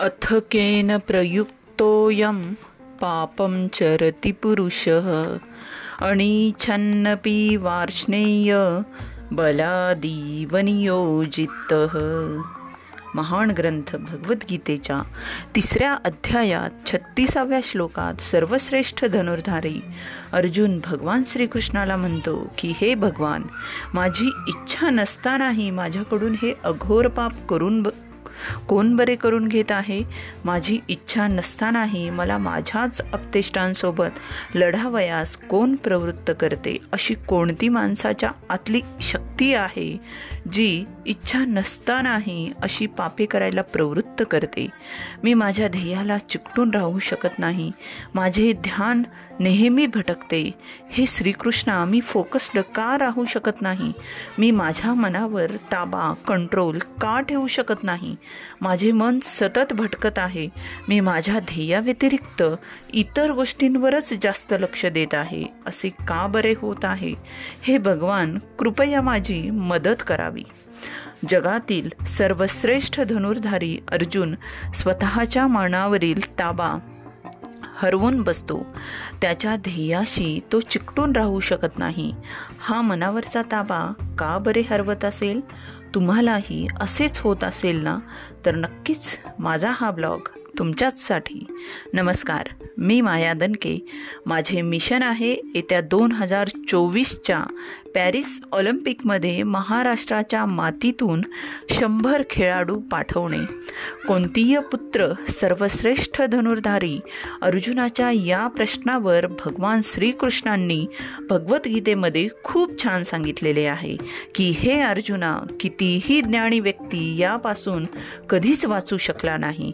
अथकेन प्रयुक्तोऽयं पापं चरति पुरुषः। अणीच्छन्नपि वार्ष्णेय बलादीव नियोजितः महान ग्रंथ भगवद्गीतेच्या तिसऱ्या अध्यायात छत्तीसाव्या श्लोकात सर्वश्रेष्ठ धनुर्धारी अर्जुन भगवान श्रीकृष्णाला म्हणतो की हे भगवान माझी इच्छा नसतानाही माझ्याकडून हे अघोर पाप करून कोण बरे करून घेत आहे? माझी इच्छा नसतानाही मला माझ्याच अपतेष्टांसोबत लढावयास कोण प्रवृत्त करते? अशी कोणती माणसाच्या आतली शक्ती आहे जी इच्छा नसतानाही अशी पापे करायला प्रवृत्त करते. मी माझ्या ध्येयाला चिकटून राहू शकत नाही. माझे ध्यान नेहमी भटकते. हे श्रीकृष्णा मी फोकस्ड का राहू शकत नाही? मी माझ्या मनावर ताबा कंट्रोल का ठेवू शकत नाही? माझे मन सतत भटकत आहे. मी माझ्या ध्येयाव्यतिरिक्त इतर गोष्टींवरच जास्त लक्ष देत आहे. असे का बरे होत आहे? हे भगवान कृपया माझी मदत करावी. जगातील सर्वश्रेष्ठ धनुर्धारी अर्जुन स्वतःच्या मनावरील ताबा हरवून बसतो. त्याच्या ध्येयाशी तो चिकटून राहू शकत नाही. हा मनावरचा ताबा का बरे हरवत असेल? तुम्हालाही असेच होत असेल ना? तर नक्कीच माझा हा ब्लॉग तुमच्याचसाठी. नमस्कार मी माया दनके माझे मिशन आहे येत्या दोन हजार चोवीसच्या पॅरिस ऑलिम्पिकमध्ये महाराष्ट्राच्या मातीतून शंभर खेळाडू पाठवणे. कोणतीय पुत्र सर्वश्रेष्ठ धनुर्धारी अर्जुनाच्या या प्रश्नावर भगवान श्रीकृष्णांनी भगवद्गीतेमध्ये खूप छान सांगितलेले आहे की हे अर्जुना कितीही ज्ञानी व्यक्ती यापासून कधीच वाचू शकला नाही.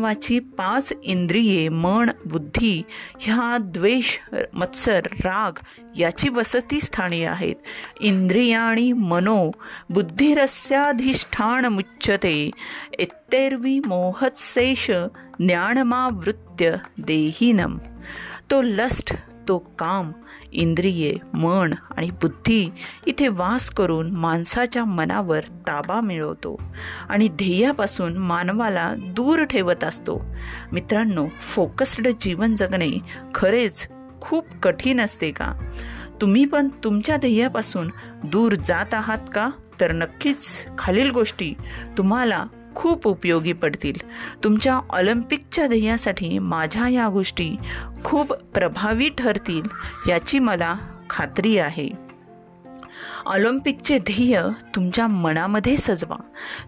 मानवाची पाच इंद्रिये मन बुद्धी ह्या द्वेष मत्सर राग याची वसती स्थानी आहेत. इंद्रियाणी मनो बुद्धिरस्याधिष्ठान मुच्यते. इत्तेर्वी मोहत्सेष ज्ञानमावृत्य देहीनम. तो लस्ट तो काम इंद्रिये मन आणि बुद्धी इथे वास करून माणसाच्या मनावर ताबा मिळवतो आणि ध्येयापासून मानवाला दूर ठेवत असतो. मित्रांनो फोकस्ड जीवन जगणे खरेच खूप कठीण असते का? तुम्ही पण तुमच्या ध्येयापासून दूर जात आहात का? तर नक्कीच खालील गोष्टी तुम्हाला खूप उपयोगी पडतील. तुमच्या ऑलिम्पिकच्या ध्येयासाठी माझ्या या गोष्टी खूप प्रभावी ठरतील याची मला खात्री आहे. ऑलिम्पिकचे ध्येय तुमच्या मनामध्ये सजवा.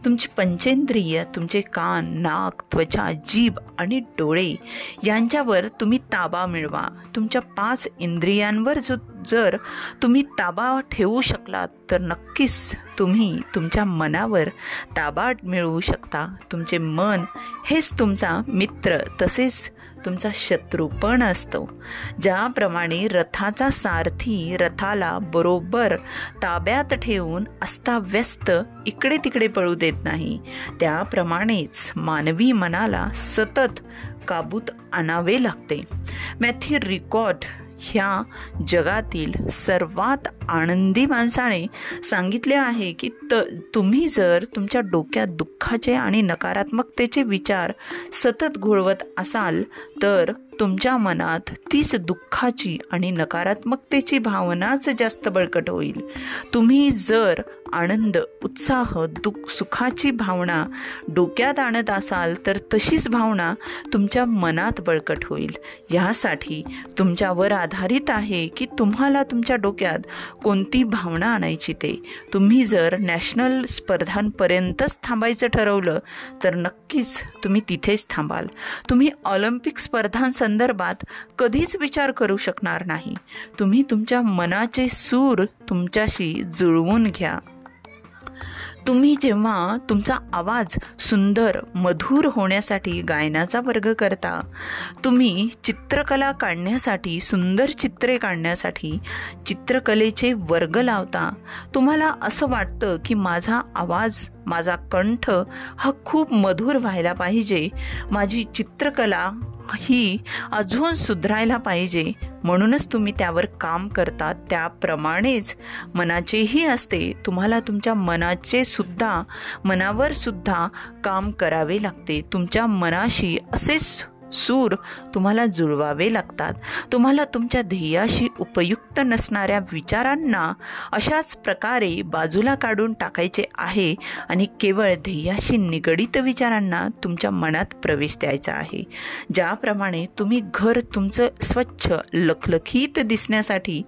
तुमची पंचेंद्रिय तुमचे कान नाक त्वचा जीभ आणि डोळे यांच्यावर तुम्ही ताबा मिळवा. तुमच्या पाच इंद्रियांवर जो जर तुम्ही ताबा ठेवू शकलात तर नक्कीच तुम्ही तुमच्या मनावर ताबा मिळवू शकता. तुमचे मन हेच तुमचा मित्र तसेच तुमचा शत्रू पण असतो. ज्याप्रमाणे रथाचा सारथी रथाला बरोबर ताब्यात ठेवून अस्ताव्यस्त इकडे तिकडे पळू देत नाही. त्याप्रमाणेच मानवी मनाला सतत काबूत आणावे लागते. मॅथ्यू रिकॉर्ड ह्या जगातील सर्वात आनंदी माणसाने सांगितले आहे की त तुम्ही जर तुमच्या डोक्यात दुःखाचे आणि नकारात्मकतेचे विचार सतत घोळवत असाल तर तुमच्या मनात तीच दुःखाची आणि नकारात्मकतेची भावनाच जास्त बळकट होईल. तुम्ही जर आनंद उत्साह दुःख सुखाची भावना डोक्यात आणत असाल तर तशीच भावना तुमच्या मनात बळकट होईल. यासाठी तुमच्यावर आधारित आहे की तुम्हाला तुमच्या डोक्यात कोणती भावना आणायची ते. तुम्ही जर नॅशनल स्पर्धांपर्यंतच थांबायचं ठरवलं तर नक्कीच तुम्ही तिथेच थांबाल. तुम्ही ऑलिम्पिक संदर्भात कधीच विचार करू शकणार नाही. तुम्ही तुमच्या मनाचे सूर तुमच्याशी जुळवून घ्या. तुम्ही जेव्हा तुमचा आवाज सुंदर मधुर होण्यासाठी गायनाचा वर्ग करता तुम्ही चित्रकला काढण्यासाठी सुंदर चित्रे काढण्यासाठी चित्रकलेचे वर्ग लावता तुम्हाला असं वाटतं की माझा आवाज माझा कंठ हा खूप मधुर व्हायला पाहिजे. माझी चित्रकला ही अजून सुधरायला पाहिजे. म्हणूनच तुम्ही त्यावर काम करता त्याप्रमाणेच. मनाचेही असते. तुम्हाला तुमच्या मनाचे सुद्धा मनावर सुद्धा काम करावे लागते. तुमच्या मनाशी असेच सूर तुम्हाला जुळवावे लागतात. तुम्हाला तुमच्या ध्येयाशी उपयुक्त नसणाऱ्या विचारांना अशाच प्रकारे बाजूला काढून टाकायचे आहे आणि केवळ ध्येयाशी निगडित विचारांना तुमच्या मनात प्रवेश द्यायचा आहे. ज्याप्रमाणे तुम्ही घर तुमचं स्वच्छ लखलखीत दिसण्यासाठी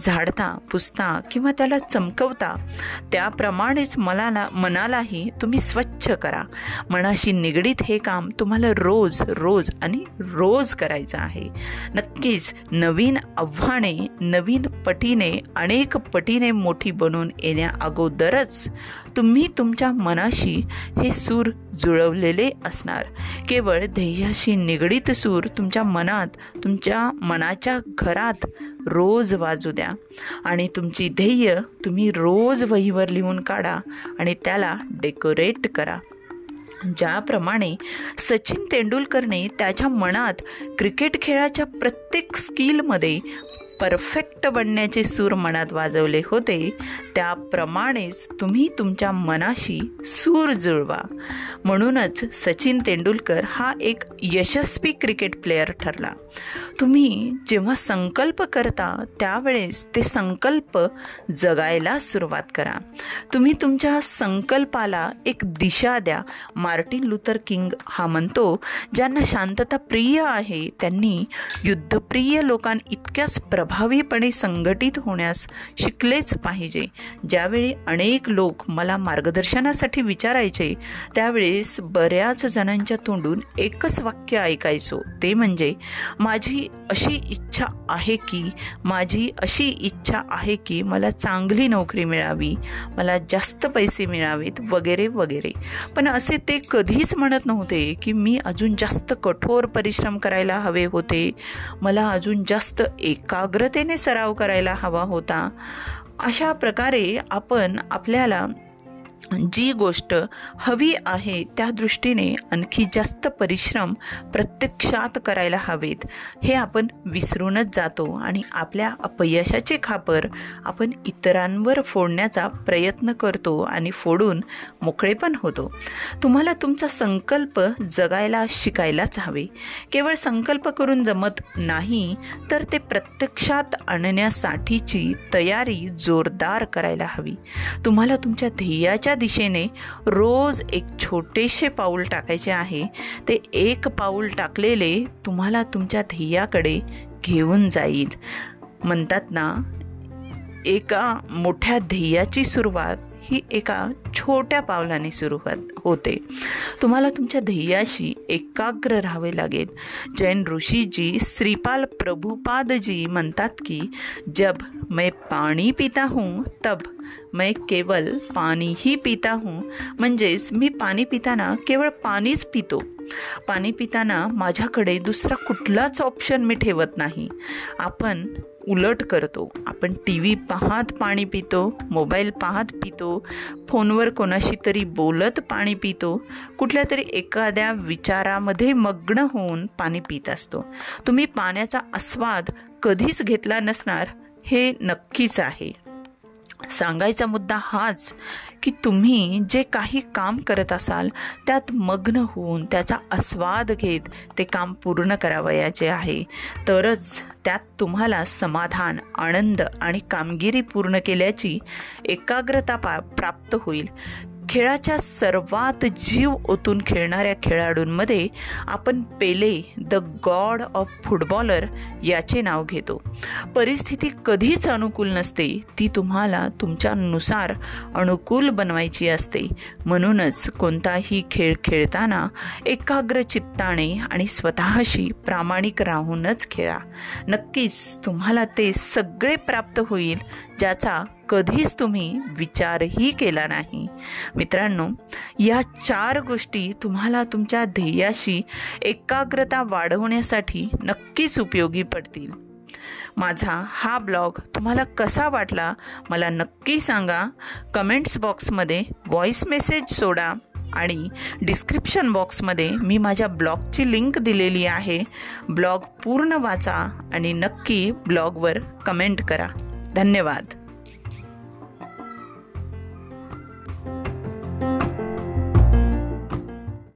झाडता पुसता किंवा त्याला चमकवता त्याप्रमाणेच मनाला मनालाही तुम्ही स्वच्छ करा. मनाशी निगडीत हे काम तुम्हाला रोज रोज आणि रोज करायचं आहे. नक्कीच नवीन आव्हाने नवीन पटीने अनेक पटीने मोठी बनून येण्या अगोदरच तुम्ही तुमच्या मनाशी हे सूर जुळवलेले असणार. केवळ ध्येयाशी निगडीत सूर तुमच्या मनात तुमच्या मनाच्या घरात रोज वाजू द्या. आणि तुमची ध्येय तुम्ही रोज वहीवर लिहून काढा आणि त्याला डेकोरेट करा. ज्याप्रमाणे सचिन तेंडुलकरने त्याच्या मनात क्रिकेट खेळाच्या प्रत्येक स्किलमध्ये परफेक्ट बनण्याचे सूर मनात वाजवले होते त्याप्रमाणेच तुम्ही तुमच्या मनाशी सूर जुळवा. म्हणूनच सचिन तेंडुलकर हा एक यशस्वी क्रिकेट प्लेयर ठरला. तुम्ही जेव्हा संकल्प करता त्यावेळेस ते संकल्प जगायला सुरुवात करा. तुम्ही तुमच्या संकल्पाला एक दिशा द्या. मार्टिन लुथर किंग हा म्हणतो ज्यांना शांतता प्रिय आहे त्यांनी युद्धप्रिय लोकांइतक्याच प्र प्रभावीपणे संघटित होण्यास शिकलेच पाहिजे. ज्यावेळी अनेक लोक मला मार्गदर्शनासाठी विचारायचे त्यावेळेस बऱ्याच जणांच्या तोंडून एकच वाक्य ऐकायचो. ते म्हणजे माझी अशी इच्छा आहे की माझी अशी इच्छा आहे की मला चांगली नोकरी मिळावी मला जास्त पैसे मिळावेत वगैरे वगैरे. पण असे ते कधीच म्हणत नव्हते की मी अजून जास्त कठोर परिश्रम करायला हवे होते. मला अजून जास्त एकाग्र एकाग्रतेने सराव करायला हवा होता. अशा प्रकारे आपण आपल्याला जी गोष्ट हवी आहे त्या दृष्टीने आणखी जास्त परिश्रम प्रत्यक्षात करायला हवेत हे आपण विसरूनच जातो आणि आपल्या अपयशाचे खापर आपण इतरांवर फोडण्याचा प्रयत्न करतो आणि फोडून मोकळे पण होतो. तुम्हाला तुमचा संकल्प जगायला शिकायलाच हवे. केवळ संकल्प करून जमत नाही तर ते प्रत्यक्षात आणण्यासाठीची तयारी जोरदार करायला हवी. तुम्हाला तुमच्या ध्येयाच्या दिशेने रोज एक छोटेसे पाऊल टाकायचे आहे. ते एक पाऊल टाकलेले तुम्हाला तुमच्या ध्येयाकडे घेऊन जाईल. म्हणतात ना एका मोठ्या ध्येयाची सुरुवात ही एका छोट्या पावलाने सुरू होते तुम्हाला तुमच्या ध्येयाशी एकाग्र राहावे लागेल. जैन ऋषीजी श्रीपाल प्रभुपादजी म्हणतात की जब मैं पाणी पिता हूँ तब मैं केवल पाणी ही पिता हूँ. म्हणजेच मी पाणी पिताना केवळ पाणीच पितो. पाणी पिताना माझ्याकडे दुसरा कुठलाच ऑप्शन मी ठेवत नाही. आपण उलट करतो. आपण टी व्ही पाहत पाणी पितो मोबाईल पाहत पितो फोनवर कोणाशी तरी बोलत पाणी पितो कुठल्या तरी एखाद्या विचारामध्ये मग्न होऊन पाणी पित असतो. तुम्ही पाण्याचा आस्वाद कधीच घेतला नसणार हे नक्कीच आहे. सांगायचा मुद्दा हाच की तुम्ही जे काही काम करत असाल त्यात मग्न होऊन त्याचा आस्वाद घेत ते काम पूर्ण करावयाचे आहे. तरच त्यात तुम्हाला समाधान आनंद आणि कामगिरी पूर्ण केल्याची एकाग्रता पा प्राप्त होईल. खेळाच्या सर्वात जीव ओतून खेळणाऱ्या खेळाडूंमध्ये आपण Pele the god of footballer याचे नाव घेतो. परिस्थिती कधीच अनुकूल नसते ती तुम्हाला तुमच्यानुसार अनुकूल बनवायची असते. म्हणूनच कोणताही खेळ खेळताना एकाग्र चित्ताने आणि स्वतःशी प्रामाणिक राहूनच खेळा. नक्कीच तुम्हाला ते सगळे प्राप्त होईल ज्याचा कधीच तुम्ही विचारही केला नाही. मित्रांनो या चार गोष्टी तुम्हाला तुमच्या ध्येयाशी एकाग्रता वाढवण्यासाठी नक्कीच उपयोगी पडतील. माझा हा ब्लॉग तुम्हाला कसा वाटला मला नक्की सांगा. कमेंट्स बॉक्समध्ये व्हॉईस मेसेज सोडा आणि डिस्क्रिप्शन बॉक्समध्ये मी माझ्या ब्लॉगची लिंक दिलेली आहे. ब्लॉग पूर्ण वाचा आणि नक्की ब्लॉगवर कमेंट करा. धन्यवाद.